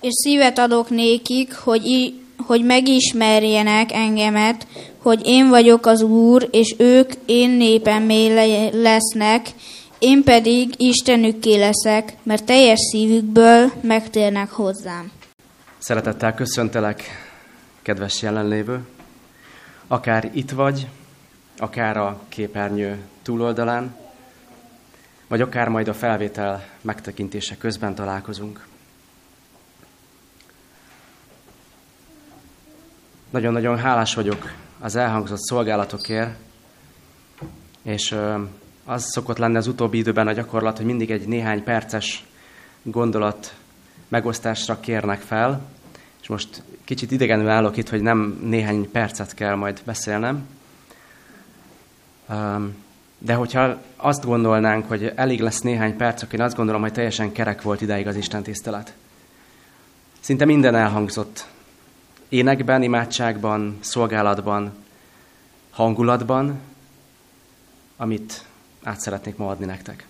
és szívet adok nékik, hogy, hogy megismerjenek engemet, hogy én vagyok az Úr, és ők én népemmé le- lesznek, én pedig Istenükké leszek, mert teljes szívükből megtérnek hozzám. Szeretettel köszöntelek, kedves jelenlévő. Akár itt vagy, akár a képernyő túloldalán, vagy akár majd a felvétel megtekintése közben találkozunk. Nagyon-nagyon hálás vagyok az elhangzott szolgálatokért, és az szokott lenni az utóbbi időben a gyakorlat, hogy mindig egy néhány perces gondolat megosztásra kérnek fel, és most kicsit idegenül állok itt, hogy nem néhány percet kell majd beszélnem. De hogyha azt gondolnánk, hogy elég lesz néhány perc, akkor én azt gondolom, hogy teljesen kerek volt ideig az Isten tisztelet. Szinte minden elhangzott. Énekben, imádságban, szolgálatban, hangulatban, amit át szeretnék ma adni nektek.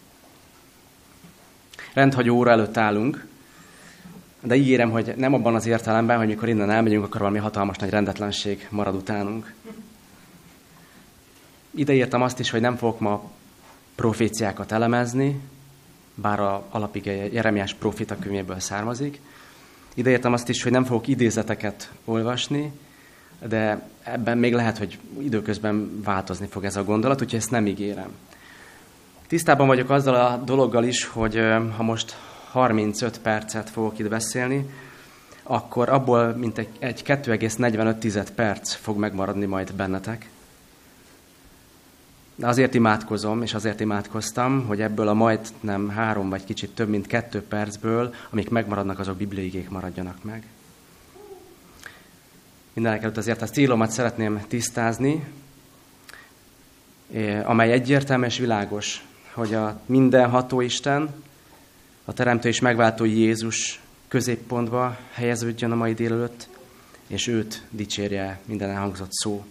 Rendhagyó óra előtt állunk, de ígérem, hogy nem abban az értelemben, hogy mikor innen elmegyünk, akkor valami hatalmas nagy rendetlenség marad utánunk. Ide írtam azt is, hogy nem fogok ma proféciákat elemezni, bár a alapige Jeremiás profita könyvéből származik. Ide írtam azt is, hogy nem fogok idézeteket olvasni, de ebben még lehet, hogy időközben változni fog ez a gondolat, úgyhogy ezt nem ígérem. Tisztában vagyok azzal a dologgal is, hogy ha most 35 percet fogok itt beszélni, akkor abból mintegy egy 2,45 perc fog megmaradni majd bennetek. De azért imádkozom, és azért imádkoztam, hogy ebből a majd nem három vagy kicsit több, mint kettő percből, amik megmaradnak, azok bibliaigék maradjanak meg. Mindenek előtt azért a célomat szeretném tisztázni, eh, amely egyértelmű és világos, hogy a mindenható Isten, a Teremtő és Megváltó Jézus középpontba helyeződjön a mai délelőtt, és őt dicsérje minden elhangzott szó.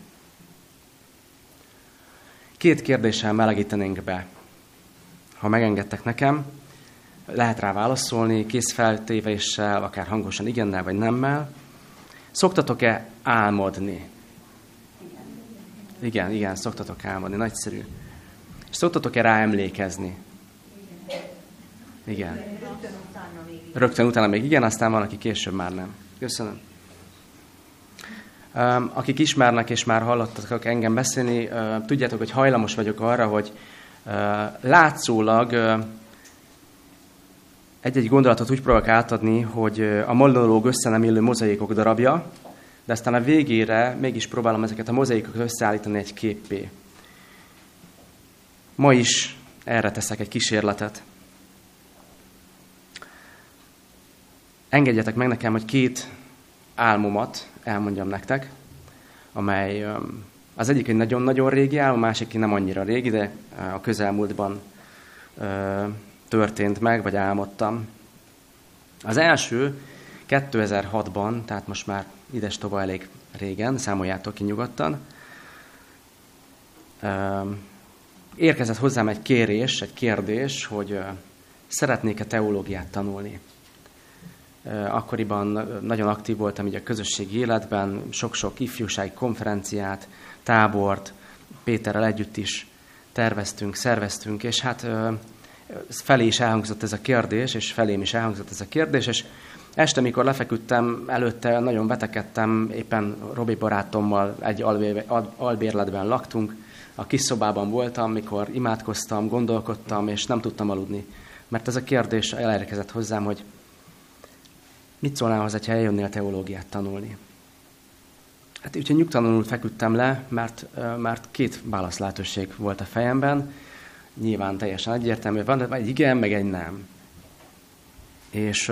Két kérdéssel melegítenénk be. Ha megengedtek nekem, lehet rá válaszolni, kész feltévéssel, akár hangosan igennel vagy nemmel. Szoktatok-e álmodni? Igen, igen, szoktatok álmodni, nagyszerű. És szoktatok-e rá emlékezni? Igen. Rögtön utána még igen, aztán van, aki később már nem. Köszönöm. Akik ismernek és már hallottak engem beszélni, tudjátok, hogy hajlamos vagyok arra, hogy látszólag egy-egy gondolatot úgy próbálok átadni, hogy a monológ össze nem illő mozaikok darabja, de aztán a végére mégis próbálom ezeket a mozaikokat összeállítani egy képpé. Ma is erre teszek egy kísérletet. Engedjetek meg nekem, hogy két álmomat elmondjam nektek, amely az egyik egy nagyon-nagyon régi álom, a másik nem annyira régi, de a közelmúltban történt meg, vagy álmodtam. Az első 2006-ban, tehát most már ides tova elég régen, számoljátok ki nyugodtan, érkezett hozzám egy kérés, egy kérdés, hogy szeretnék-e teológiát tanulni. Akkoriban nagyon aktív voltam így a közösségi életben, sok-sok ifjúsági konferenciát, tábort, Péterrel együtt is terveztünk, szerveztünk, és hát felé is elhangzott ez a kérdés, és felém is elhangzott ez a kérdés, és este, mikor lefeküdtem, előtte nagyon betekedtem, éppen Robi barátommal egy albérletben laktunk, a kis szobában voltam, mikor imádkoztam, gondolkodtam, és nem tudtam aludni. Mert ez a kérdés elérkezett hozzám, hogy mit szólnál hozzá, ha eljönnél teológiát tanulni? Hát úgyhogy nyugtalanul feküdtem le, mert, mert két válasz lehetőség volt a fejemben. Nyilván teljesen egyértelmű, van egy igen, meg egy nem. És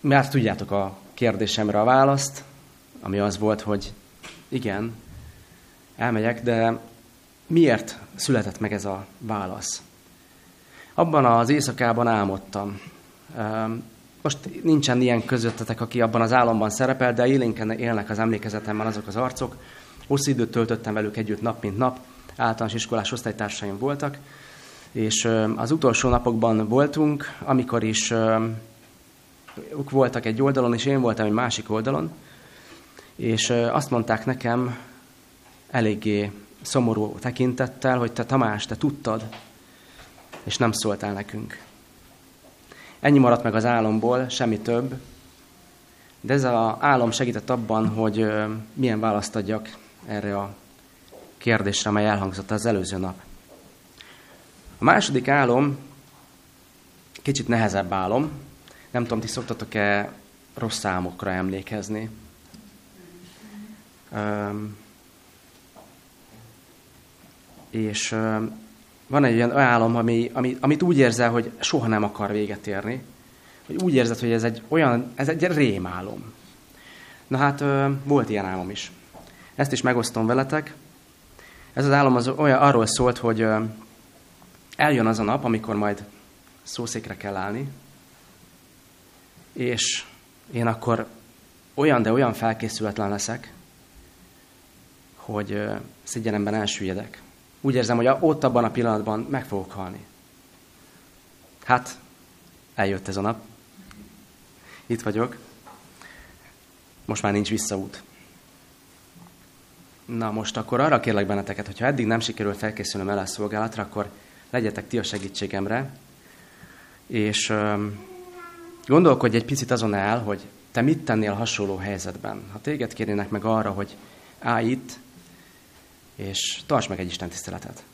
már tudjátok a kérdésemre a választ, ami az volt, hogy igen, elmegyek, de miért született meg ez a válasz? Abban az éjszakában álmodtam, most nincsen ilyen közöttetek, aki abban az államban szerepel, de élénken élnek az emlékezetemben azok az arcok. Hosszú időt töltöttem velük együtt nap, mint nap, általános iskolás osztálytársaim voltak, és az utolsó napokban voltunk, amikor is ők voltak egy oldalon, és én voltam egy másik oldalon, és azt mondták nekem eléggé szomorú tekintettel, hogy te Tamás, te tudtad, és nem szóltál nekünk. Ennyi maradt meg az álomból, semmi több, de ez az álom segített abban, hogy milyen választ adjak erre a kérdésre, amely elhangzott az előző nap. A második álom kicsit nehezebb álom. Nem tudom, ti szoktatok-e rossz számokra emlékezni. Um, és um, van egy olyan álom, ami, ami, amit úgy érzel, hogy soha nem akar véget érni. Hogy úgy érzed, hogy ez egy olyan, ez egy rémálom. Na hát um, volt ilyen álom is. Ezt is megosztom veletek. Ez az álom az olyan, arról szólt, hogy um, eljön az a nap, amikor majd szószékre kell állni, és én akkor olyan, de olyan felkészületlen leszek, hogy szégyenemben elsüllyedek. Úgy érzem, hogy ott abban a pillanatban meg fogok halni. Hát, eljött ez a nap. Itt vagyok. Most már nincs visszaút. Na most akkor arra kérlek benneteket, hogyha eddig nem sikerült felkészülnöm el a szolgálatra, akkor legyetek ti a segítségemre, és gondolkodj egy picit azon el, hogy te mit tennél hasonló helyzetben. Ha téged kérnének meg arra, hogy állj itt, és tarts meg egy Isten tiszteletet.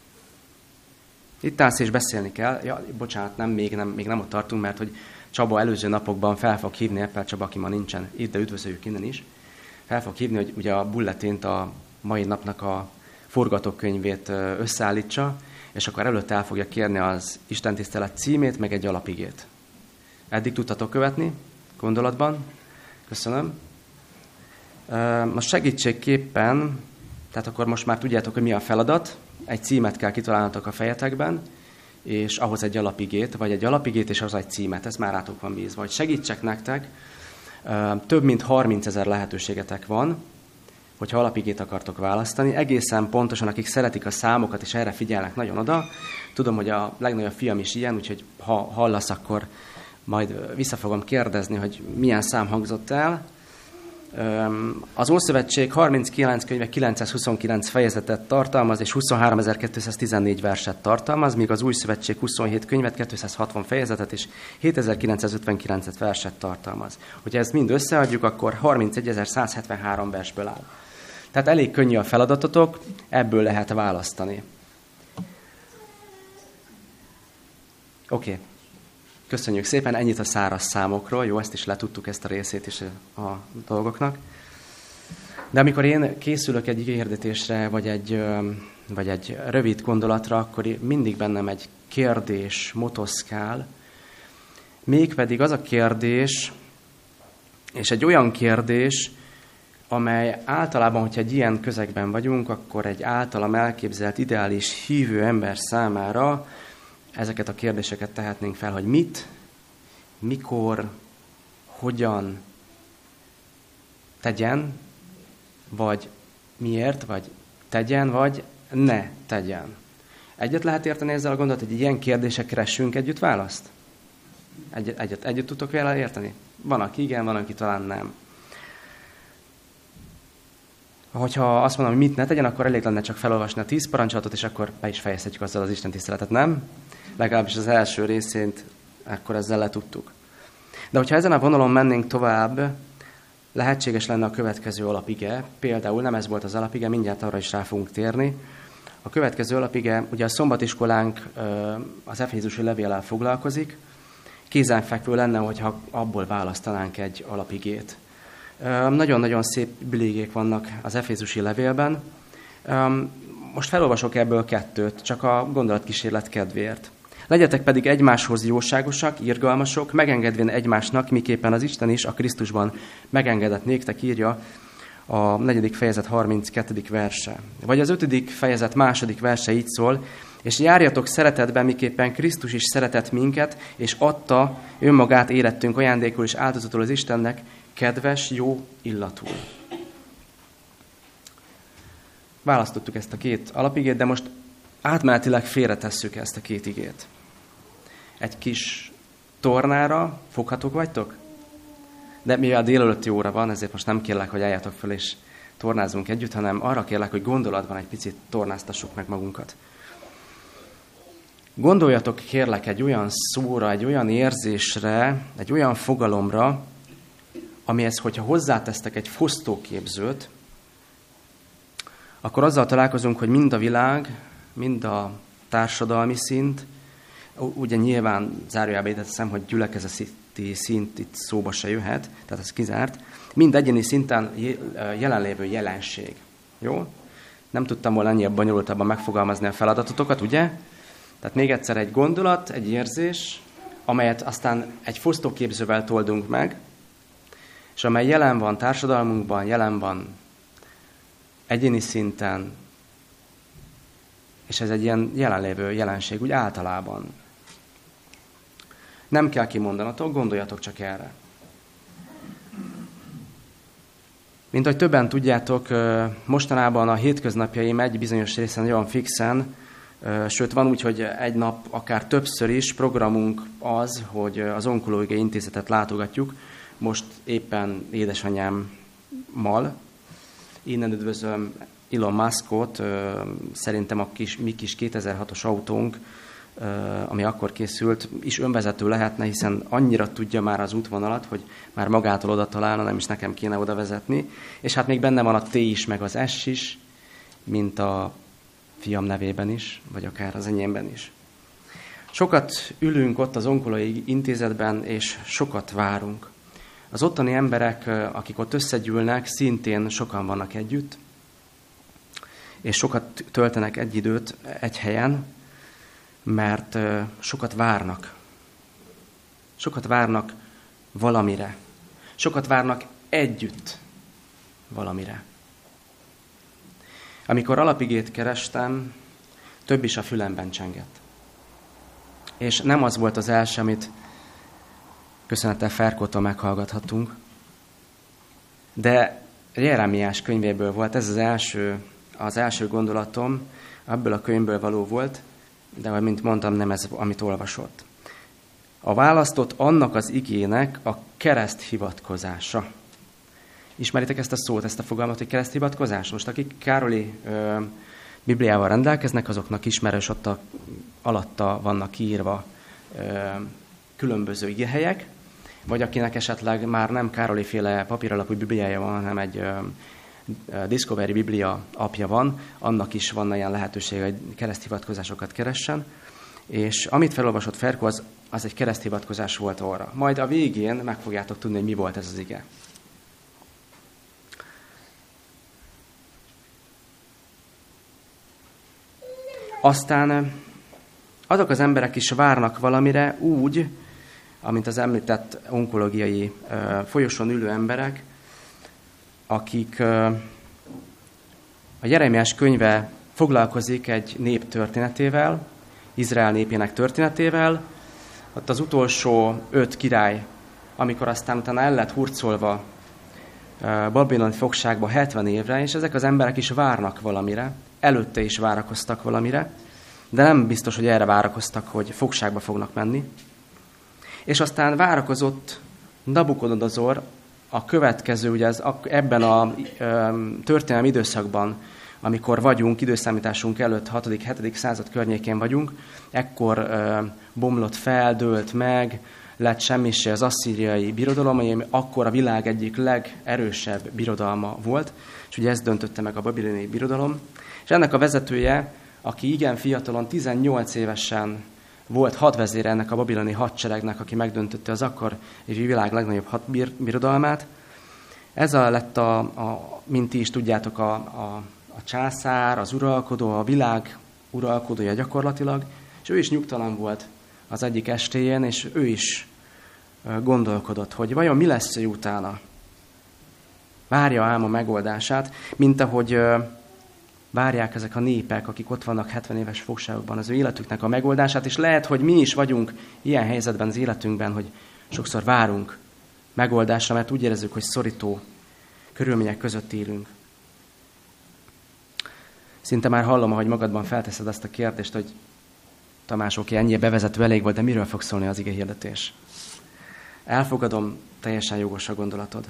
Itt állsz és beszélni kell. Ja, bocsánat, nem, még nem, még nem ott tartunk, mert hogy Csaba előző napokban fel fog hívni, Eppel Csaba, aki ma nincsen itt, de üdvözöljük innen is, fel fog hívni, hogy ugye a bulletént a mai napnak a forgatókönyvét összeállítsa, és akkor előtte el fogja kérni az Isten tisztelet címét, meg egy alapigét. Eddig tudtatok követni gondolatban? Köszönöm. Most segítségképpen, tehát akkor most már tudjátok, hogy mi a feladat. Egy címet kell kitalálnatok a fejetekben, és ahhoz egy alapigét, vagy egy alapigét, és az egy címet. Ez már rátok van bízva. Hogy segítsek nektek, több mint 30 ezer lehetőségetek van, hogyha alapigét akartok választani. Egészen pontosan, akik szeretik a számokat, és erre figyelnek nagyon oda. Tudom, hogy a legnagyobb fiam is ilyen, úgyhogy ha hallasz, akkor majd vissza fogom kérdezni, hogy milyen szám hangzott el. Az Ószövetség 39 könyve 929 fejezetet tartalmaz, és 23.214 verset tartalmaz, míg az Új Szövetség 27 könyvet, 260 fejezetet és 7959 verset tartalmaz. Hogyha ezt mind összeadjuk, akkor 31.173 versből áll. Tehát elég könnyű a feladatotok, ebből lehet választani. Oké. Okay. Köszönjük szépen, ennyit a száraz számokról. Jó, ezt is letudtuk, ezt a részét is a dolgoknak. De amikor én készülök egy hirdetésre, vagy egy, vagy egy rövid gondolatra, akkor mindig bennem egy kérdés motoszkál, mégpedig az a kérdés, és egy olyan kérdés, amely általában, hogyha egy ilyen közegben vagyunk, akkor egy általam elképzelt ideális hívő ember számára ezeket a kérdéseket tehetnénk fel, hogy mit, mikor, hogyan tegyen, vagy miért, vagy tegyen, vagy ne tegyen. Egyet lehet érteni ezzel a gondolat, hogy ilyen kérdések keressünk együtt választ? Egyet, egyet, együtt tudtok vele érteni? Van, aki igen, van, aki talán nem hogyha azt mondom, hogy mit ne tegyen, akkor elég lenne csak felolvasni a tíz parancsolatot, és akkor be is fejezhetjük azzal az Isten tiszteletet, nem? Legalábbis az első részét akkor ezzel letudtuk. De hogyha ezen a vonalon mennénk tovább, lehetséges lenne a következő alapige. Például nem ez volt az alapige, mindjárt arra is rá fogunk térni. A következő alapige, ugye a szombatiskolánk az Efézusi levéllel foglalkozik, kézenfekvő lenne, hogyha abból választanánk egy alapigét. Nagyon-nagyon szép bilégék vannak az Efézusi levélben. Most felolvasok ebből kettőt, csak a gondolatkísérlet kedvéért. Legyetek pedig egymáshoz jóságosak, irgalmasok, megengedvén egymásnak, miképpen az Isten is a Krisztusban megengedett néktek, írja a negyedik fejezet 32. verse. Vagy az ötödik fejezet második verse így szól, és járjatok szeretetben, miképpen Krisztus is szeretett minket, és adta önmagát érettünk ajándékul és áldozatul az Istennek, kedves, jó illatú. Választottuk ezt a két alapigét, de most átmenetileg félretesszük ezt a két igét. Egy kis tornára foghatók vagytok? de mivel délelőtti óra van, ezért most nem kérlek, hogy álljatok föl és tornázunk együtt, hanem arra kérlek, hogy gondolatban egy picit tornáztassuk meg magunkat. Gondoljatok kérlek egy olyan szóra, egy olyan érzésre, egy olyan fogalomra, amihez, hogyha hozzátesztek egy fosztóképzőt, akkor azzal találkozunk, hogy mind a világ, mind a társadalmi szint, ugye nyilván zárójelbe teszem, hogy gyülekezeti szint itt szóba se jöhet, tehát ez kizárt, mind egyéni szinten jelenlévő jelenség. Jó? Nem tudtam volna ennyire bonyolultabban megfogalmazni a feladatotokat, ugye? Tehát még egyszer egy gondolat, egy érzés, amelyet aztán egy fosztóképzővel toldunk meg, és amely jelen van társadalmunkban, jelen van egyéni szinten, és ez egy ilyen jelenlévő jelenség, úgy általában. Nem kell kimondanatok, gondoljatok csak erre. Mint ahogy többen tudjátok, mostanában a hétköznapjaim egy bizonyos részen nagyon fixen, sőt van úgy, hogy egy nap akár többször is programunk az, hogy az onkológiai intézetet látogatjuk, most éppen édesanyámmal. Innen üdvözlöm Elon Muskot, szerintem a kis, mi kis 2006-os autónk, ami akkor készült, is önvezető lehetne, hiszen annyira tudja már az útvonalat, hogy már magától oda találna, nem is nekem kéne oda vezetni. És hát még benne van a T is, meg az S is, mint a fiam nevében is, vagy akár az enyémben is. Sokat ülünk ott az onkológiai intézetben, és sokat várunk. Az ottani emberek, akik ott összegyűlnek, szintén sokan vannak együtt, és sokat töltenek egy időt egy helyen, mert sokat várnak. Sokat várnak valamire. Sokat várnak együtt valamire. Amikor alapigét kerestem, több is a fülemben csengett. És nem az volt az első, amit köszönettel Ferkótól meghallgathatunk, de Jeremiás könyvéből volt ez az első, az első gondolatom, ebből a könyvből való volt, de mint mondtam, nem ez, amit olvasott. A választott annak az igének a kereszt hivatkozása. Ismeritek ezt a szót, ezt a fogalmat, hogy kereszt hivatkozás? Most akik Károli ö, Bibliával rendelkeznek, azoknak ismerős, ott a, alatta vannak írva ö, különböző igéhelyek, vagy akinek esetleg már nem Károli féle papíralapú bibliája van, hanem egy ö, Discovery Biblia apja van, annak is van ilyen lehetőség, hogy kereszthivatkozásokat keressen. És amit felolvasott Ferko, az, az egy kereszthivatkozás volt arra. Majd a végén meg fogjátok tudni, hogy mi volt ez az ige. Aztán azok az emberek is várnak valamire úgy, amint az említett onkológiai folyosón ülő emberek, akik a Jeremiás könyve foglalkozik egy nép történetével, Izrael népének történetével, ott az utolsó öt király, amikor aztán utána el lett hurcolva Babiloni fogságba 70 évre, és ezek az emberek is várnak valamire, előtte is várakoztak valamire, de nem biztos, hogy erre várakoztak, hogy fogságba fognak menni. És aztán várakozott Nabukodonozor a következő, ugye ez, ebben a történelmi időszakban, amikor vagyunk, időszámításunk előtt 6.-7. század környékén vagyunk, ekkor bomlott fel, dőlt meg, lett semmisé az asszíriai birodalom, ami akkor a világ egyik legerősebb birodalma volt, és ugye ez döntötte meg a babiloni birodalom. És ennek a vezetője, aki igen fiatalon, 18 évesen volt hadvezér ennek a babiloni hadseregnek, aki megdöntötte az akkor és a világ legnagyobb hadbirodalmát. Ez a lett, a, a, mint ti is tudjátok, a, a, a császár, az uralkodó, a világ uralkodója gyakorlatilag, és ő is nyugtalan volt az egyik estéjén, és ő is gondolkodott, hogy vajon mi lesz ő utána. Várja ám a megoldását, mint ahogy várják ezek a népek, akik ott vannak 70 éves fogságokban az ő életüknek a megoldását, és lehet, hogy mi is vagyunk ilyen helyzetben az életünkben, hogy sokszor várunk megoldásra, mert úgy érezzük, hogy szorító körülmények között élünk. Szinte már hallom, ahogy magadban felteszed azt a kérdést, hogy Tamás, oké, ennyi bevezető elég volt, de miről fog szólni az ige hirdetés? Elfogadom, teljesen jogos a gondolatod.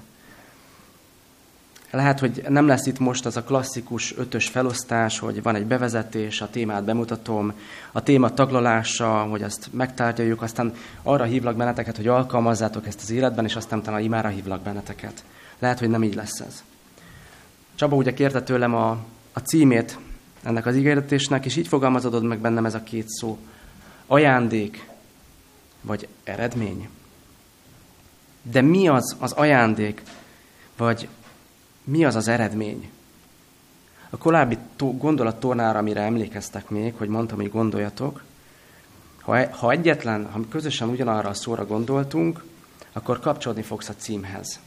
Lehet, hogy nem lesz itt most az a klasszikus ötös felosztás, hogy van egy bevezetés, a témát bemutatom, a téma taglalása, hogy azt megtárgyaljuk, aztán arra hívlak benneteket, hogy alkalmazzátok ezt az életben, és aztán talán imára hívlak benneteket. Lehet, hogy nem így lesz ez. Csaba ugye kérte tőlem a, a címét ennek az ígéretésnek, és így fogalmazódott meg bennem ez a két szó. Ajándék, vagy eredmény. De mi az az ajándék, vagy mi az az eredmény? A korábbi gondolattornára, amire emlékeztek még, hogy mondtam, hogy gondoljatok, ha, e, ha egyetlen, ha közösen ugyanarra a szóra gondoltunk, akkor kapcsolódni fogsz a címhez.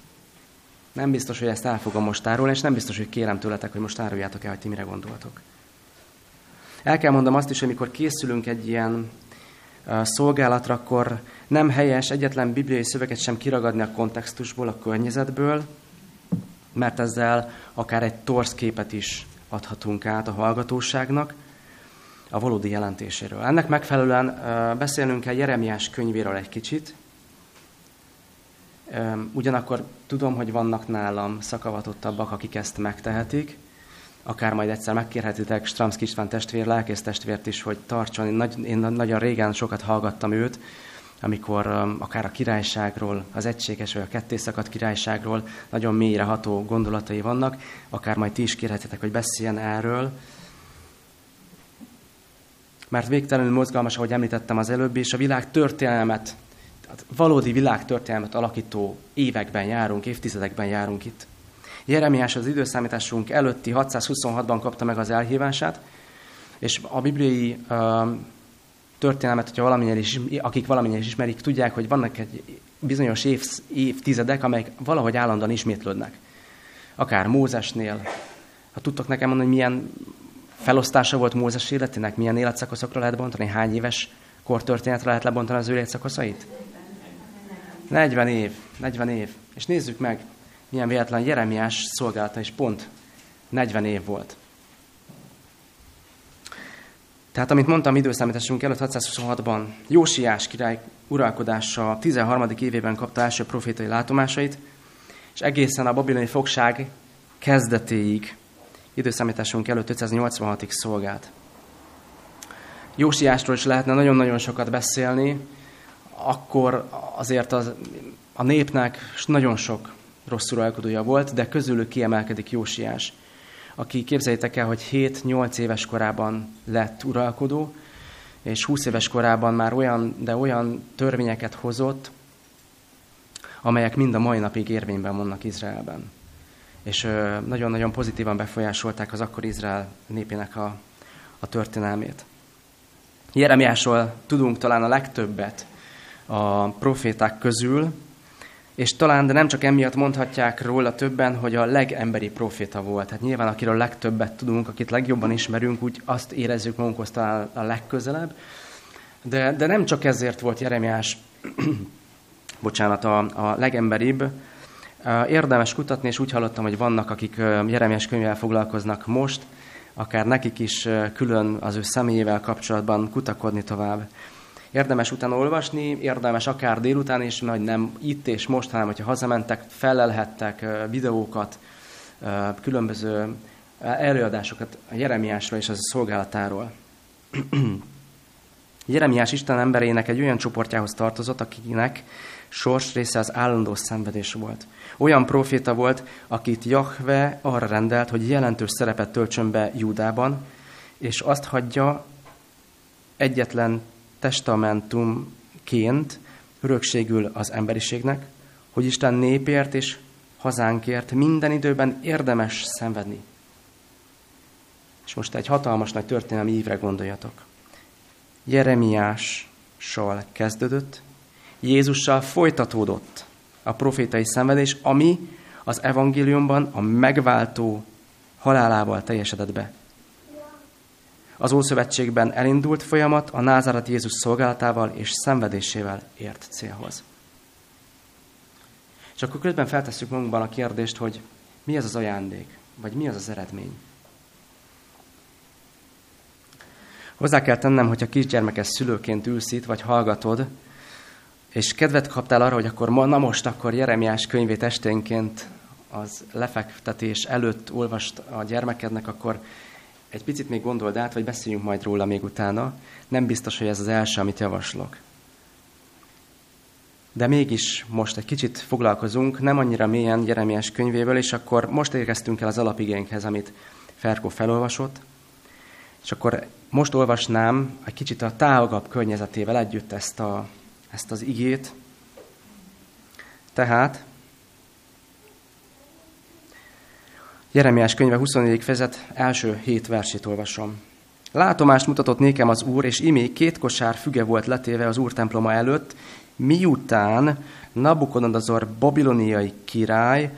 Nem biztos, hogy ezt el fogom most árulni, és nem biztos, hogy kérem tőletek, hogy most áruljátok el, hogy ti mire gondoltok. El kell mondom azt is, hogy amikor készülünk egy ilyen szolgálatra, akkor nem helyes egyetlen bibliai szöveget sem kiragadni a kontextusból, a környezetből, mert ezzel akár egy torsz képet is adhatunk át a hallgatóságnak a valódi jelentéséről. Ennek megfelelően beszélnünk kell Jeremiás könyvéről egy kicsit. Ugyanakkor tudom, hogy vannak nálam szakavatottabbak, akik ezt megtehetik. Akár majd egyszer megkérhetitek Stramski István testvér, lelkész testvért is, hogy tartson. Nagy, én nagyon régen sokat hallgattam őt, amikor um, akár a királyságról, az egységes vagy a kettészakadt királyságról nagyon mélyre ható gondolatai vannak, akár majd ti is kérhetetek, hogy beszéljen erről. Mert végtelenül mozgalmas, ahogy említettem az előbb, és a világ történelmet, tehát valódi világ történelmet alakító években járunk, évtizedekben járunk itt. Jeremiás az időszámításunk előtti 626-ban kapta meg az elhívását, és a bibliai um, történelmet, hogyha valamennyire is, akik valamennyire is ismerik, tudják, hogy vannak egy bizonyos év, évtizedek, amelyek valahogy állandóan ismétlődnek. Akár Mózesnél. Ha tudtok nekem mondani, hogy milyen felosztása volt Mózes életének, milyen életszakaszokra lehet bontani, hány éves kortörténetre lehet lebontani az ő életszakaszait? 40 év, 40 év. És nézzük meg, milyen véletlen Jeremiás szolgálata is pont 40 év volt. Tehát, amit mondtam, időszámításunk előtt 626-ban Jósiás király uralkodása 13. évében kapta első profétai látomásait, és egészen a babiloni fogság kezdetéig, időszámításunk előtt 586-ig szolgált. Jósiásról is lehetne nagyon-nagyon sokat beszélni, akkor azért az, a népnek nagyon sok rossz uralkodója volt, de közülük kiemelkedik Jósiás aki képzeljétek el, hogy 7-8 éves korában lett uralkodó, és 20 éves korában már olyan, de olyan törvényeket hozott, amelyek mind a mai napig érvényben vannak Izraelben. És nagyon-nagyon pozitívan befolyásolták az akkor Izrael népének a, a történelmét. Jeremiásról tudunk talán a legtöbbet a proféták közül, és talán, de nem csak emiatt mondhatják róla többen, hogy a legemberi proféta volt. Hát nyilván, akiről legtöbbet tudunk, akit legjobban ismerünk, úgy azt érezzük magunkhoz talán a legközelebb. De, de nem csak ezért volt Jeremiás, bocsánat, a, a legemberibb. Érdemes kutatni, és úgy hallottam, hogy vannak, akik Jeremiás könyvvel foglalkoznak most, akár nekik is külön az ő személyével kapcsolatban kutakodni tovább. Érdemes utána olvasni, érdemes akár délután is, majd nem itt és most, hanem hogyha hazamentek, felelhettek videókat, különböző előadásokat a Jeremiásról és az a szolgálatáról. Jeremiás Isten emberének egy olyan csoportjához tartozott, akinek sors része az állandó szenvedés volt. Olyan proféta volt, akit Jahve arra rendelt, hogy jelentős szerepet töltsön be Júdában, és azt hagyja egyetlen testamentumként örökségül az emberiségnek, hogy Isten népért és hazánkért minden időben érdemes szenvedni. És most egy hatalmas nagy történelmi ívre gondoljatok. Jeremiással kezdődött, Jézussal folytatódott a profétai szenvedés, ami az evangéliumban a megváltó halálával teljesedett be az Ószövetségben elindult folyamat a názárat Jézus szolgálatával és szenvedésével ért célhoz. És akkor közben feltesszük magunkban a kérdést, hogy mi ez az ajándék, vagy mi az az eredmény. Hozzá kell tennem, hogyha kisgyermekes szülőként ülsz itt, vagy hallgatod, És kedvet kaptál arra, hogy akkor ma, na most akkor Jeremiás könyvét esténként az lefektetés előtt olvast a gyermekednek, akkor egy picit még gondold át, vagy beszéljünk majd róla még utána. Nem biztos, hogy ez az első, amit javaslok. De mégis most egy kicsit foglalkozunk, nem annyira mélyen Jeremiás könyvéből, és akkor most érkeztünk el az alapigénkhez, amit Ferkó felolvasott, és akkor most olvasnám egy kicsit a tágabb környezetével együtt ezt, a, ezt az igét. Tehát Jeremiás könyve 24. fejezet első hét versét olvasom. Látomást mutatott nékem az Úr, és imé két kosár füge volt letéve az Úr temploma előtt, miután Nabukodonozor babiloniai király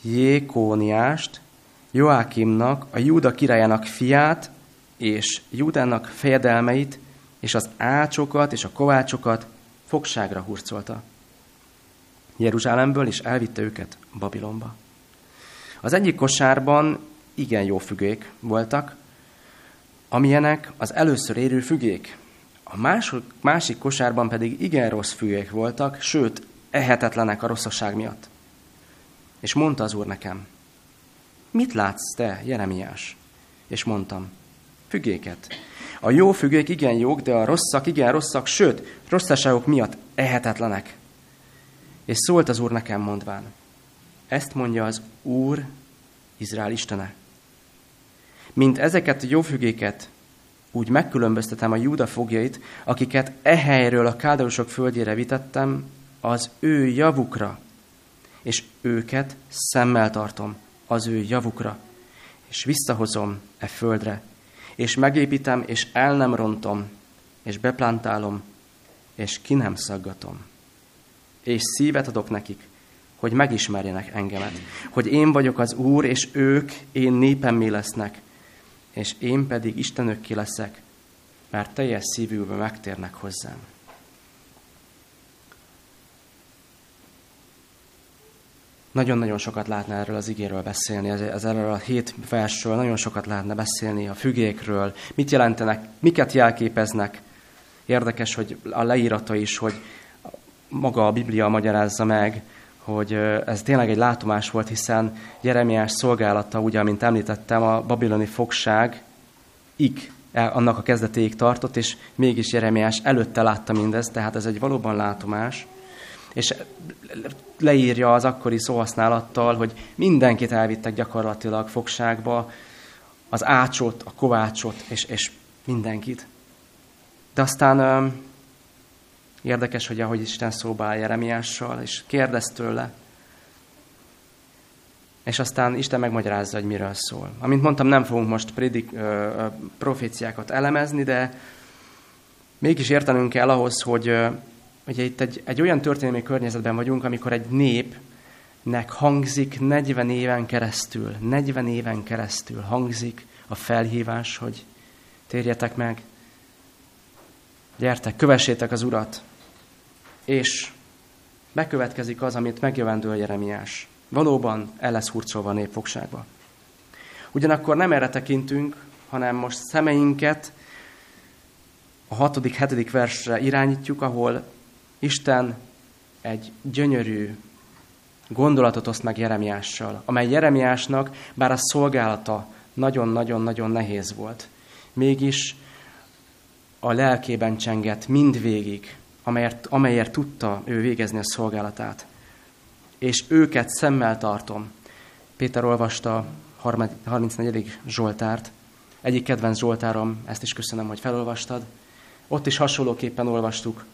Jékóniást, Joákimnak, a Júda királyának fiát, és Júdának fejedelmeit, és az ácsokat és a kovácsokat fogságra hurcolta. Jeruzsálemből, és elvitte őket Babilonba. Az egyik kosárban igen jó fügék voltak, amilyenek az először érő fügék. A másik, másik kosárban pedig igen rossz fügék voltak, sőt, ehetetlenek a rosszaság miatt. És mondta az úr nekem, mit látsz te, Jeremiás? És mondtam, fügéket. A jó fügék igen jók, de a rosszak igen rosszak, sőt, rosszaságok miatt ehetetlenek. És szólt az Úr nekem mondván, ezt mondja az Úr, Izrael Istene. Mint ezeket a jó fügéket, úgy megkülönböztetem a Júda fogjait, akiket e helyről a kádorosok földjére vitettem, az ő javukra, és őket szemmel tartom az ő javukra, és visszahozom e földre, és megépítem, és el nem rontom, és beplántálom, és ki nem szaggatom. És szívet adok nekik, hogy megismerjenek engemet, hogy én vagyok az Úr, és ők én népemmé lesznek, és én pedig Istenökké leszek, mert teljes szívükből megtérnek hozzám. Nagyon-nagyon sokat lehetne erről az igéről beszélni, ez erről a hét versről nagyon sokat lehetne beszélni, a fügékről, mit jelentenek, miket jelképeznek. Érdekes, hogy a leírata is, hogy maga a Biblia magyarázza meg, hogy ez tényleg egy látomás volt, hiszen Jeremiás szolgálata, ugye, amint említettem, a babiloni fogság ig, annak a kezdetéig tartott, és mégis Jeremiás előtte látta mindezt, tehát ez egy valóban látomás és leírja az akkori szóhasználattal, hogy mindenkit elvittek gyakorlatilag fogságba, az ácsot, a kovácsot, és, és mindenkit. De aztán érdekes, hogy ahogy Isten szóba áll Jeremiással, és kérdez tőle, és aztán Isten megmagyarázza, hogy miről szól. Amint mondtam, nem fogunk most prédik, ö, proféciákat elemezni, de mégis értenünk kell ahhoz, hogy Ugye itt egy, egy olyan történelmi környezetben vagyunk, amikor egy népnek hangzik 40 éven keresztül, 40 éven keresztül hangzik a felhívás, hogy térjetek meg, gyertek, kövessétek az Urat, és bekövetkezik az, amit megjövendő Jeremiás. Valóban el lesz hurcolva a népfogságba. Ugyanakkor nem erre tekintünk, hanem most szemeinket a hatodik, hetedik versre irányítjuk, ahol Isten egy gyönyörű gondolatot oszt meg Jeremiással, amely Jeremiásnak, bár a szolgálata nagyon-nagyon-nagyon nehéz volt, mégis a lelkében csengett mindvégig, amelyért, amelyért tudta ő végezni a szolgálatát. És őket szemmel tartom. Péter olvasta a 34. Zsoltárt. Egyik kedvenc Zsoltárom, ezt is köszönöm, hogy felolvastad. Ott is hasonlóképpen olvastuk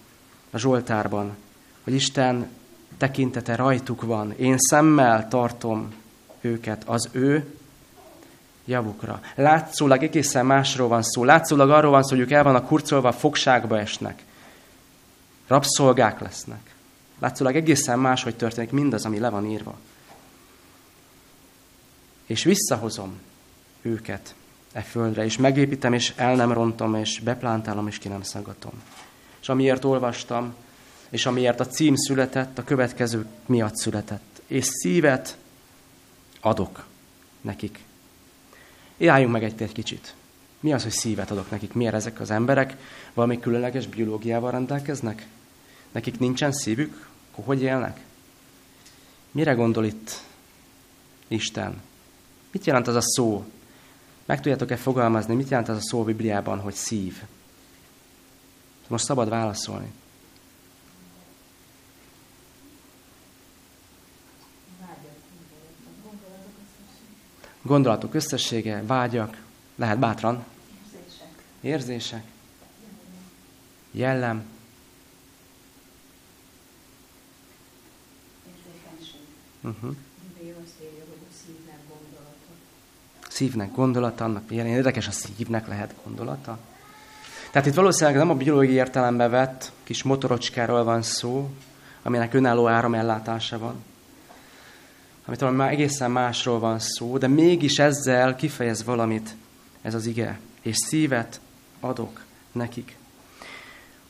a Zsoltárban, hogy Isten tekintete rajtuk van. Én szemmel tartom őket az ő javukra. Látszólag egészen másról van szó. Látszólag arról van szó, hogy ők el vannak hurcolva, fogságba esnek. Rabszolgák lesznek. Látszólag egészen máshogy történik mindaz, ami le van írva. És visszahozom őket e földre, és megépítem, és el nem rontom, és beplántálom, és ki nem szagatom és amiért olvastam, és amiért a cím született, a következő miatt született. És szívet adok nekik. Álljunk meg egy, egy kicsit. Mi az, hogy szívet adok nekik? Miért ezek az emberek valami különleges biológiával rendelkeznek? Nekik nincsen szívük? Akkor hogy élnek? Mire gondol itt Isten? Mit jelent az a szó? Meg tudjátok-e fogalmazni, mit jelent az a szó a Bibliában, hogy szív? Most szabad válaszolni. Gondolatok összessége, vágyak, lehet bátran. Érzések. Jellem. Uh-huh. Szívnek gondolata, annak ilyen érdekes, a szívnek lehet gondolata. Tehát itt valószínűleg nem a biológiai értelembe vett kis motorocskáról van szó, aminek önálló áramellátása van, amit valami már egészen másról van szó, de mégis ezzel kifejez valamit ez az ige, és szívet adok nekik.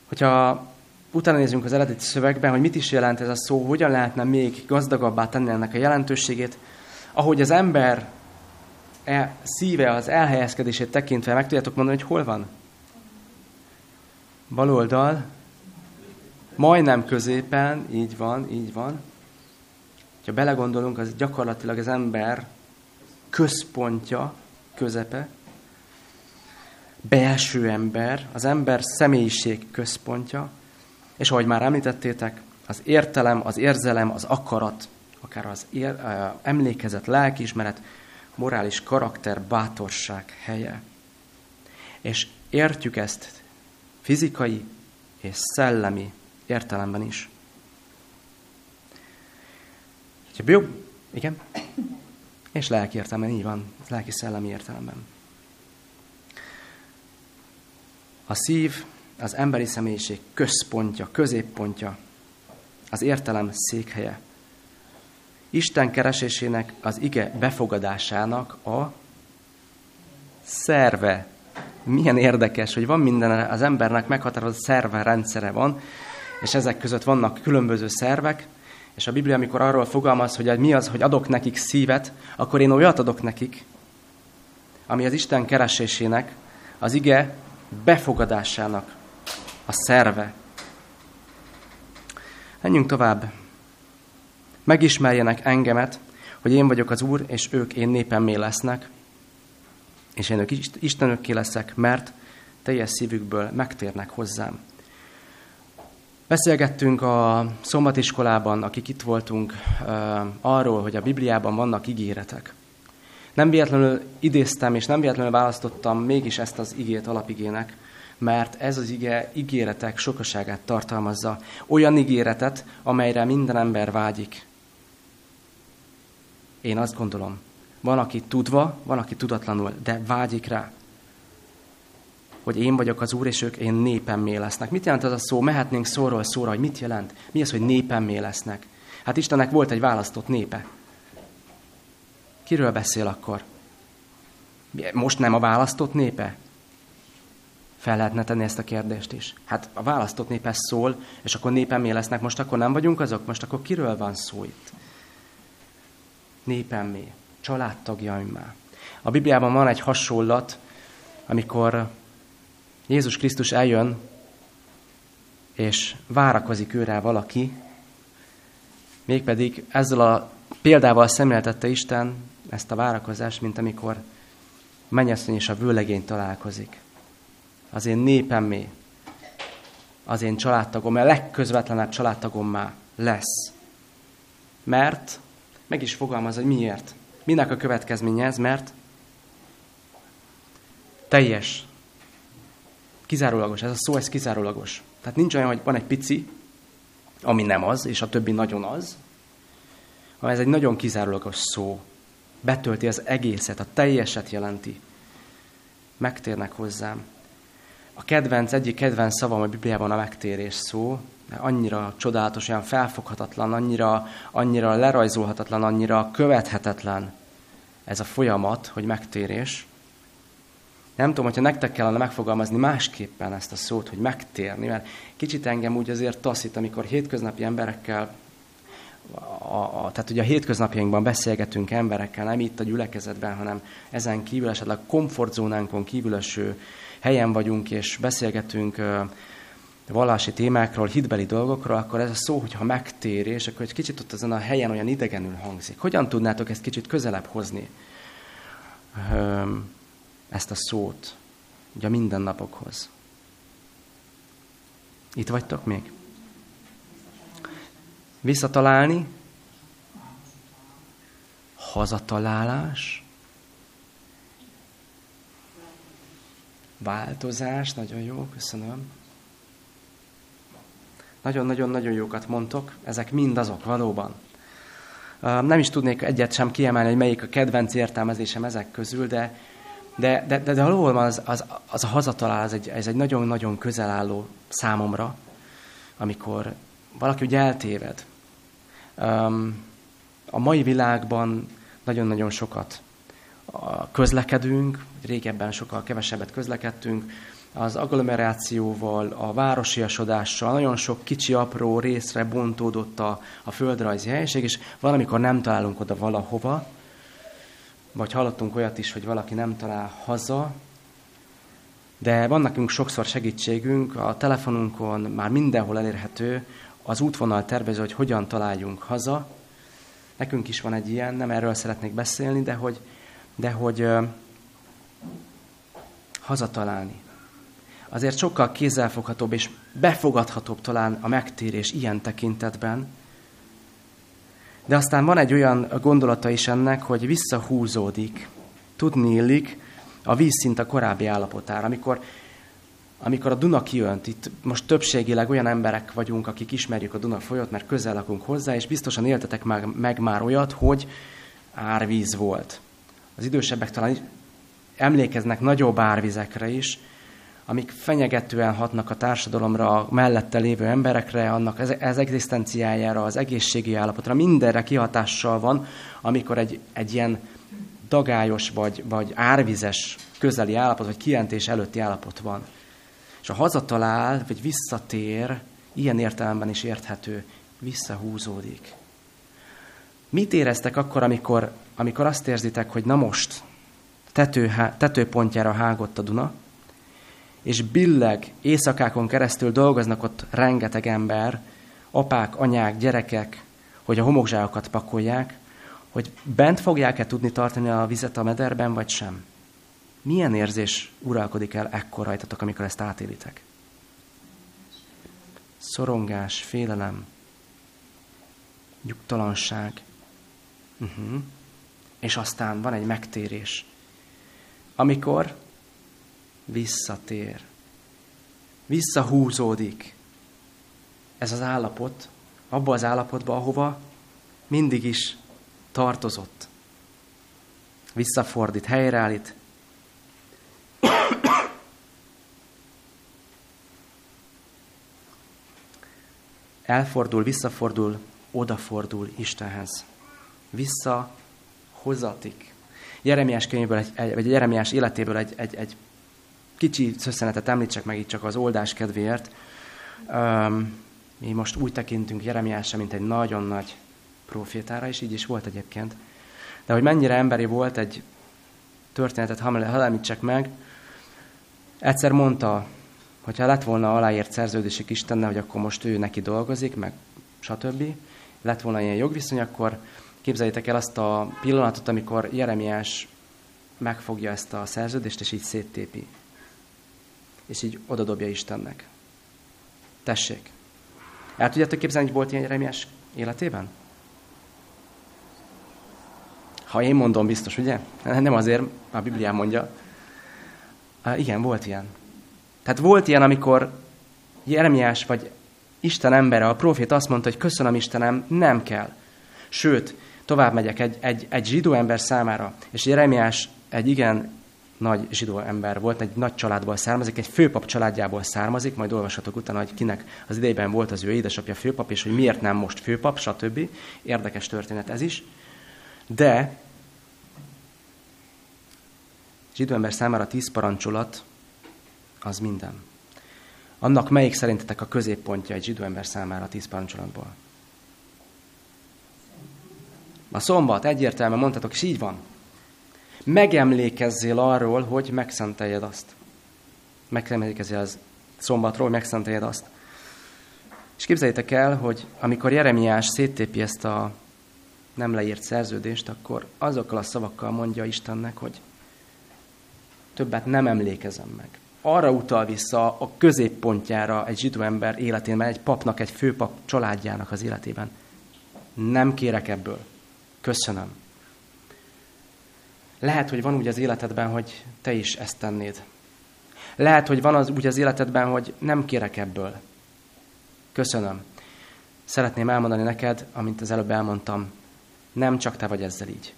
Hogyha utána nézzünk az eredeti szövegben, hogy mit is jelent ez a szó, hogyan lehetne még gazdagabbá tenni ennek a jelentőségét, ahogy az ember e, szíve az elhelyezkedését tekintve, meg tudjátok mondani, hogy hol van? Baloldal, majdnem középen, így van, így van. Ha belegondolunk, az gyakorlatilag az ember központja, közepe, belső ember, az ember személyiség központja, és ahogy már említettétek, az értelem, az érzelem, az akarat, akár az ér, emlékezet, lelkiismeret, morális karakter, bátorság helye. És értjük ezt fizikai és szellemi értelemben is. Jobb, igen, és lelki értelemben, így van, lelki-szellemi értelemben. A szív az emberi személyiség központja, középpontja, az értelem székhelye. Isten keresésének, az ige befogadásának a szerve. Milyen érdekes, hogy van minden, az embernek meghatározott szerve rendszere van, és ezek között vannak különböző szervek, és a Biblia, amikor arról fogalmaz, hogy mi az, hogy adok nekik szívet, akkor én olyat adok nekik, ami az Isten keresésének, az ige befogadásának a szerve. Menjünk tovább. Megismerjenek engemet, hogy én vagyok az Úr, és ők én népemmé lesznek, és én ők Istenökké leszek, mert teljes szívükből megtérnek hozzám. Beszélgettünk a szombatiskolában, akik itt voltunk, arról, hogy a Bibliában vannak ígéretek. Nem véletlenül idéztem, és nem véletlenül választottam mégis ezt az igét alapigének, mert ez az ige ígéretek sokaságát tartalmazza. Olyan ígéretet, amelyre minden ember vágyik. Én azt gondolom, van, aki tudva, van, aki tudatlanul, de vágyik rá hogy én vagyok az Úr, és ők én népemmé lesznek. Mit jelent ez a szó? Mehetnénk szóról szóra, hogy mit jelent? Mi az, hogy népemmé lesznek? Hát Istennek volt egy választott népe. Kiről beszél akkor? Most nem a választott népe? Fel lehetne tenni ezt a kérdést is. Hát a választott népe szól, és akkor népemmé lesznek, most akkor nem vagyunk azok? Most akkor kiről van szó itt? Népemmé, családtagjaimmá. A Bibliában van egy hasonlat, amikor Jézus Krisztus eljön, és várakozik őrá valaki, mégpedig ezzel a példával szemléltette Isten ezt a várakozást, mint amikor mennyasszony és a vőlegény találkozik. Az én népemmé, az én családtagom, a legközvetlenebb családtagommá lesz. Mert, meg is fogalmaz, hogy miért. Minek a következménye ez, mert teljes Kizárólagos, ez a szó, ez kizárólagos. Tehát nincs olyan, hogy van egy pici, ami nem az, és a többi nagyon az, hanem ez egy nagyon kizárólagos szó. Betölti az egészet, a teljeset jelenti. Megtérnek hozzám. A kedvenc, egyik kedvenc szavam a Bibliában a megtérés szó, de annyira csodálatos, olyan felfoghatatlan, annyira, annyira lerajzolhatatlan, annyira követhetetlen ez a folyamat, hogy megtérés. Nem tudom, hogyha nektek kellene megfogalmazni másképpen ezt a szót, hogy megtérni, mert kicsit engem úgy azért taszít, amikor hétköznapi emberekkel, a, a, tehát ugye a hétköznapjainkban beszélgetünk emberekkel, nem itt a gyülekezetben, hanem ezen kívül, esetleg komfortzónánkon kívül eső helyen vagyunk, és beszélgetünk vallási témákról, hitbeli dolgokról, akkor ez a szó, hogyha megtérés, akkor egy kicsit ott azon a helyen olyan idegenül hangzik. Hogyan tudnátok ezt kicsit közelebb hozni, ezt a szót, ugye a mindennapokhoz? Itt vagytok még? Visszatalálni? Hazatalálás? Változás, nagyon jó, köszönöm. Nagyon-nagyon-nagyon jókat mondtok, ezek mind azok valóban. Nem is tudnék egyet sem kiemelni, hogy melyik a kedvenc értelmezésem ezek közül, de, de, de, de, de valóban az, az, az a hazatalál, ez egy, ez egy nagyon-nagyon közel álló számomra, amikor valaki ugye eltéved. A mai világban nagyon-nagyon sokat közlekedünk, régebben sokkal kevesebbet közlekedtünk, az agglomerációval, a városiasodással nagyon sok kicsi, apró részre bontódott a, a földrajzi helység, és valamikor nem találunk oda valahova, vagy hallottunk olyat is, hogy valaki nem talál haza, de van nekünk sokszor segítségünk, a telefonunkon már mindenhol elérhető az útvonal tervező, hogy hogyan találjunk haza. Nekünk is van egy ilyen, nem erről szeretnék beszélni, de hogy, de hogy uh, hazatalálni azért sokkal kézzelfoghatóbb és befogadhatóbb talán a megtérés ilyen tekintetben. De aztán van egy olyan gondolata is ennek, hogy visszahúzódik, tudni illik a vízszint a korábbi állapotára. Amikor, amikor a Duna kijönt, itt most többségileg olyan emberek vagyunk, akik ismerjük a Duna folyót, mert közel lakunk hozzá, és biztosan éltetek meg, meg már olyat, hogy árvíz volt. Az idősebbek talán emlékeznek nagyobb árvizekre is, amik fenyegetően hatnak a társadalomra, a mellette lévő emberekre, annak az, az egzisztenciájára, az egészségi állapotra, mindenre kihatással van, amikor egy, egy ilyen dagályos vagy, vagy árvizes közeli állapot, vagy kijelentés előtti állapot van. És a hazatalál, vagy visszatér, ilyen értelemben is érthető, visszahúzódik. Mit éreztek akkor, amikor, amikor azt érzitek, hogy na most tető, tetőpontjára hágott a Duna, és billeg éjszakákon keresztül dolgoznak ott rengeteg ember, apák, anyák, gyerekek, hogy a homokzsákokat pakolják, hogy bent fogják-e tudni tartani a vizet a mederben, vagy sem? Milyen érzés uralkodik el ekkor rajtatok, amikor ezt átélitek? Szorongás, félelem, nyugtalanság. Uh-huh. És aztán van egy megtérés. Amikor visszatér. Visszahúzódik ez az állapot, abba az állapotba, ahova mindig is tartozott. Visszafordít, helyreállít. Elfordul, visszafordul, odafordul Istenhez. Visszahozatik. Jeremiás könyvből, egy, vagy Jeremiás életéből egy, egy, egy kicsi szösszenetet említsek meg itt csak az oldás kedvéért. Um, mi most úgy tekintünk Jeremiásra, mint egy nagyon nagy profétára, és így is volt egyébként. De hogy mennyire emberi volt egy történetet, ha említsek meg, egyszer mondta, hogyha lett volna aláírt szerződésük Istennel, hogy akkor most ő neki dolgozik, meg stb. Lett volna ilyen jogviszony, akkor képzeljétek el azt a pillanatot, amikor Jeremiás megfogja ezt a szerződést, és így széttépi és így odadobja Istennek. Tessék. El tudjátok képzelni, hogy volt ilyen Jeremiás életében? Ha én mondom, biztos, ugye? Nem azért, a Biblián mondja. Igen, volt ilyen. Tehát volt ilyen, amikor Jeremiás vagy Isten embere, a profét azt mondta, hogy köszönöm Istenem, nem kell. Sőt, tovább megyek egy, egy, egy zsidó ember számára, és Jeremiás egy igen nagy zsidó ember volt, egy nagy családból származik, egy főpap családjából származik, majd olvashatok utána, hogy kinek az idejében volt az ő édesapja főpap, és hogy miért nem most főpap, stb. Érdekes történet ez is. De zsidó ember számára tíz parancsolat az minden. Annak melyik szerintetek a középpontja egy zsidó ember számára a tíz parancsolatból? A szombat, egyértelműen mondhatok, és így van megemlékezzél arról, hogy megszenteljed azt. Megemlékezzél az szombatról, hogy megszenteljed azt. És képzeljétek el, hogy amikor Jeremiás széttépi ezt a nem leírt szerződést, akkor azokkal a szavakkal mondja Istennek, hogy többet nem emlékezem meg. Arra utal vissza a középpontjára egy zsidó ember életében, egy papnak, egy főpap családjának az életében. Nem kérek ebből. Köszönöm. Lehet, hogy van úgy az életedben, hogy te is ezt tennéd. Lehet, hogy van az úgy az életedben, hogy nem kérek ebből. Köszönöm. Szeretném elmondani neked, amint az előbb elmondtam, nem csak te vagy ezzel így.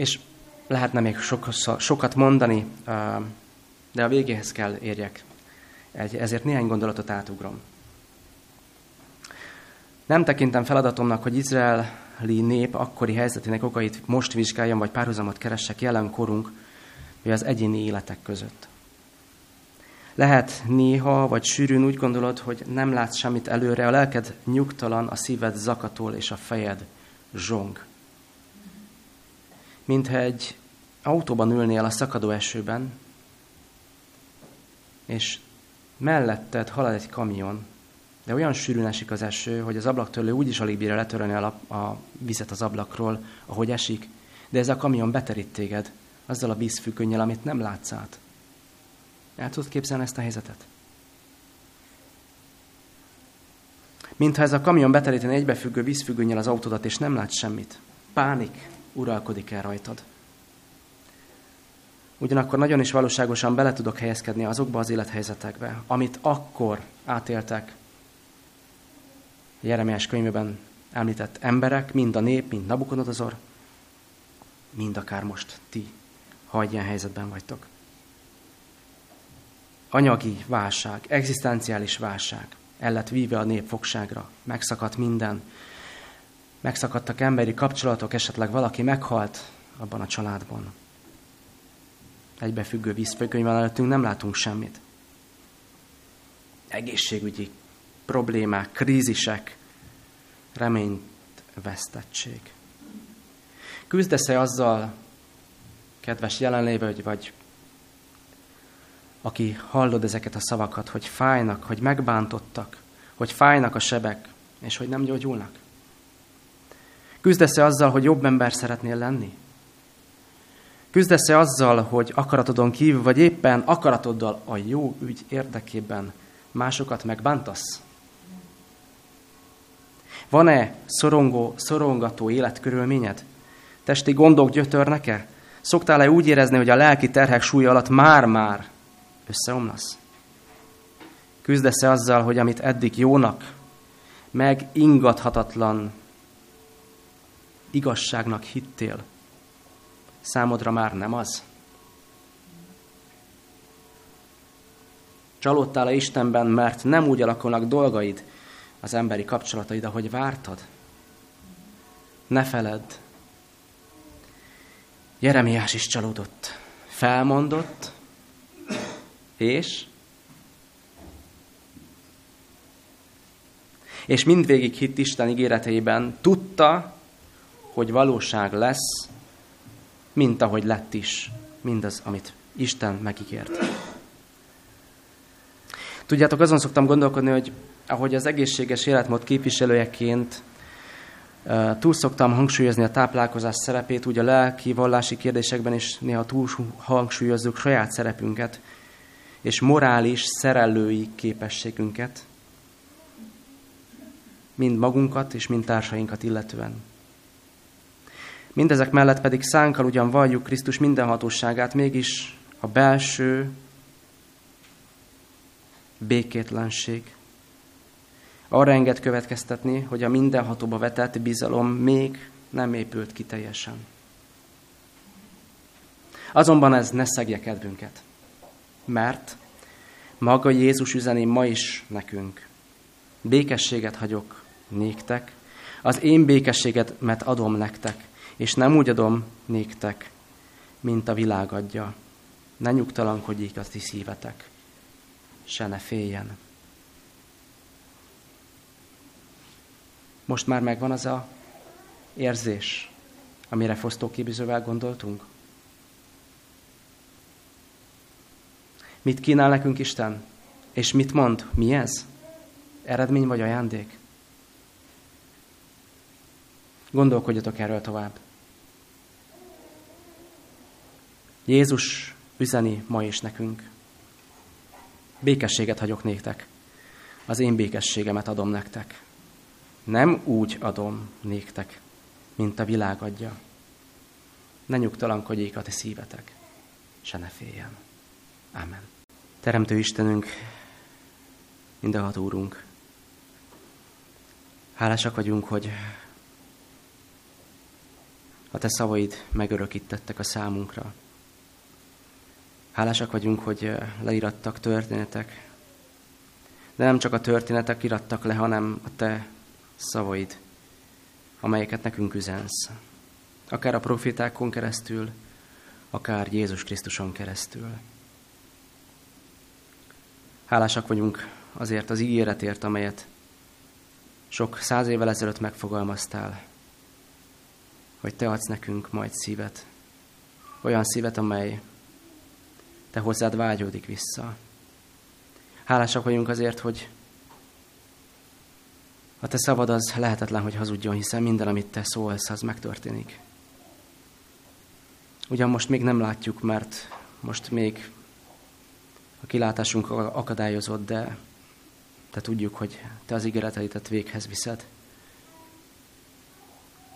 És lehetne még sokat mondani, de a végéhez kell érjek. Ezért néhány gondolatot átugrom. Nem tekintem feladatomnak, hogy izraeli nép akkori helyzetének okait most vizsgáljam, vagy párhuzamot keressek jelen korunk, vagy az egyéni életek között. Lehet néha, vagy sűrűn úgy gondolod, hogy nem látsz semmit előre, a lelked nyugtalan, a szíved zakatol, és a fejed zsong. Mintha egy autóban ülnél a szakadó esőben, és melletted halad egy kamion, de olyan sűrűn esik az eső, hogy az ablaktörlő úgyis alig bírja letörölni a, lap, a vizet az ablakról, ahogy esik, de ez a kamion beterít téged azzal a vízfüggönnyel, amit nem látsz át. El tudod képzelni ezt a helyzetet? Mintha ez a kamion beteríteni egybefüggő vízfüggönnyel az autódat, és nem látsz semmit. Pánik uralkodik el rajtad. Ugyanakkor nagyon is valóságosan bele tudok helyezkedni azokba az élethelyzetekbe, amit akkor átéltek Jeremiás könyvében említett emberek, mind a nép, mind Nabukodonozor, mind akár most ti, ha egy ilyen helyzetben vagytok. Anyagi válság, egzisztenciális válság, el lett víve a nép fogságra, megszakadt minden, megszakadtak emberi kapcsolatok, esetleg valaki meghalt abban a családban. Egybefüggő vízfőkönyvvel előttünk nem látunk semmit. Egészségügyi problémák, krízisek, reményt vesztettség. Küzdesz-e azzal, kedves jelenlévő, vagy, vagy aki hallod ezeket a szavakat, hogy fájnak, hogy megbántottak, hogy fájnak a sebek, és hogy nem gyógyulnak? Küzdesz-e azzal, hogy jobb ember szeretnél lenni? Küzdesz-e azzal, hogy akaratodon kívül, vagy éppen akaratoddal a jó ügy érdekében másokat megbántasz? Van-e szorongó, szorongató életkörülményed? Testi gondok gyötörnek-e? Szoktál-e úgy érezni, hogy a lelki terhek súlya alatt már-már összeomlasz? Küzdesz-e azzal, hogy amit eddig jónak, meg ingathatatlan igazságnak hittél, számodra már nem az? Csalódtál-e Istenben, mert nem úgy alakulnak dolgaid, az emberi kapcsolataid, ahogy vártad? Ne feledd, Jeremiás is csalódott. Felmondott, és és mindvégig hitt Isten ígéreteiben, tudta, hogy valóság lesz, mint ahogy lett is mindaz, amit Isten megígért. Tudjátok, azon szoktam gondolkodni, hogy ahogy az egészséges életmód képviselőjeként túl szoktam hangsúlyozni a táplálkozás szerepét, úgy a lelki, vallási kérdésekben is néha túl hangsúlyozzuk saját szerepünket, és morális, szerelői képességünket, mind magunkat és mind társainkat illetően. Mindezek mellett pedig szánkkal ugyan valljuk Krisztus mindenhatóságát, mégis a belső békétlenség, arra enged következtetni, hogy a mindenhatóba vetett bizalom még nem épült ki teljesen. Azonban ez ne szegje kedvünket, mert maga Jézus üzeni ma is nekünk. Békességet hagyok néktek, az én békességemet adom nektek, és nem úgy adom néktek, mint a világ adja. Ne nyugtalankodjék a ti szívetek, se ne féljen. Most már megvan az a érzés, amire fosztóképzővel gondoltunk? Mit kínál nekünk Isten? És mit mond? Mi ez? Eredmény vagy ajándék? Gondolkodjatok erről tovább. Jézus üzeni ma is nekünk. Békességet hagyok néktek. Az én békességemet adom nektek. Nem úgy adom néktek, mint a világ adja. Ne nyugtalankodjék a ti szívetek, se ne féljen. Amen. Teremtő Istenünk, mindenhat Úrunk, hálásak vagyunk, hogy a Te szavaid megörökítettek a számunkra. Hálásak vagyunk, hogy leírattak történetek, de nem csak a történetek irattak le, hanem a Te szavaid, amelyeket nekünk üzensz. Akár a profitákon keresztül, akár Jézus Krisztuson keresztül. Hálásak vagyunk azért az ígéretért, amelyet sok száz évvel ezelőtt megfogalmaztál, hogy Te adsz nekünk majd szívet, olyan szívet, amely Te hozzád vágyódik vissza. Hálásak vagyunk azért, hogy a Te szabad az lehetetlen, hogy hazudjon, hiszen minden, amit Te szólsz, az megtörténik. Ugyan most még nem látjuk, mert most még a kilátásunk akadályozott, de te tudjuk, hogy te az ígéreteidet véghez viszed.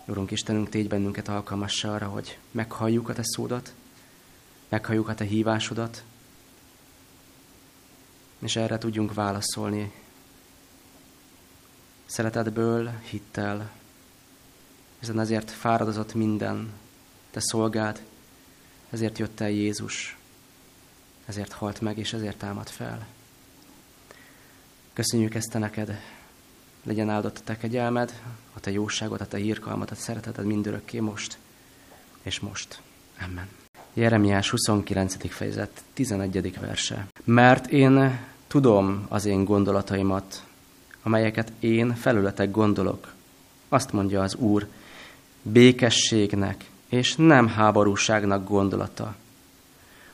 Urunk Istenünk, tégy bennünket alkalmassa arra, hogy meghalljuk a te szódat, meghalljuk a te hívásodat, és erre tudjunk válaszolni. Szeretetből, hittel, hiszen ezért fáradozott minden te szolgád, ezért jött el Jézus, ezért halt meg, és ezért támad fel. Köszönjük ezt te neked, legyen áldott a te kegyelmed, a te jóságot, a te hírkalmat, a szereteted mindörökké most, és most. Amen. Jeremiás 29. fejezet, 11. verse. Mert én tudom az én gondolataimat, amelyeket én felületek gondolok. Azt mondja az Úr, békességnek és nem háborúságnak gondolata,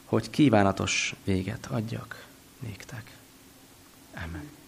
hogy kívánatos véget adjak néktek. Amen.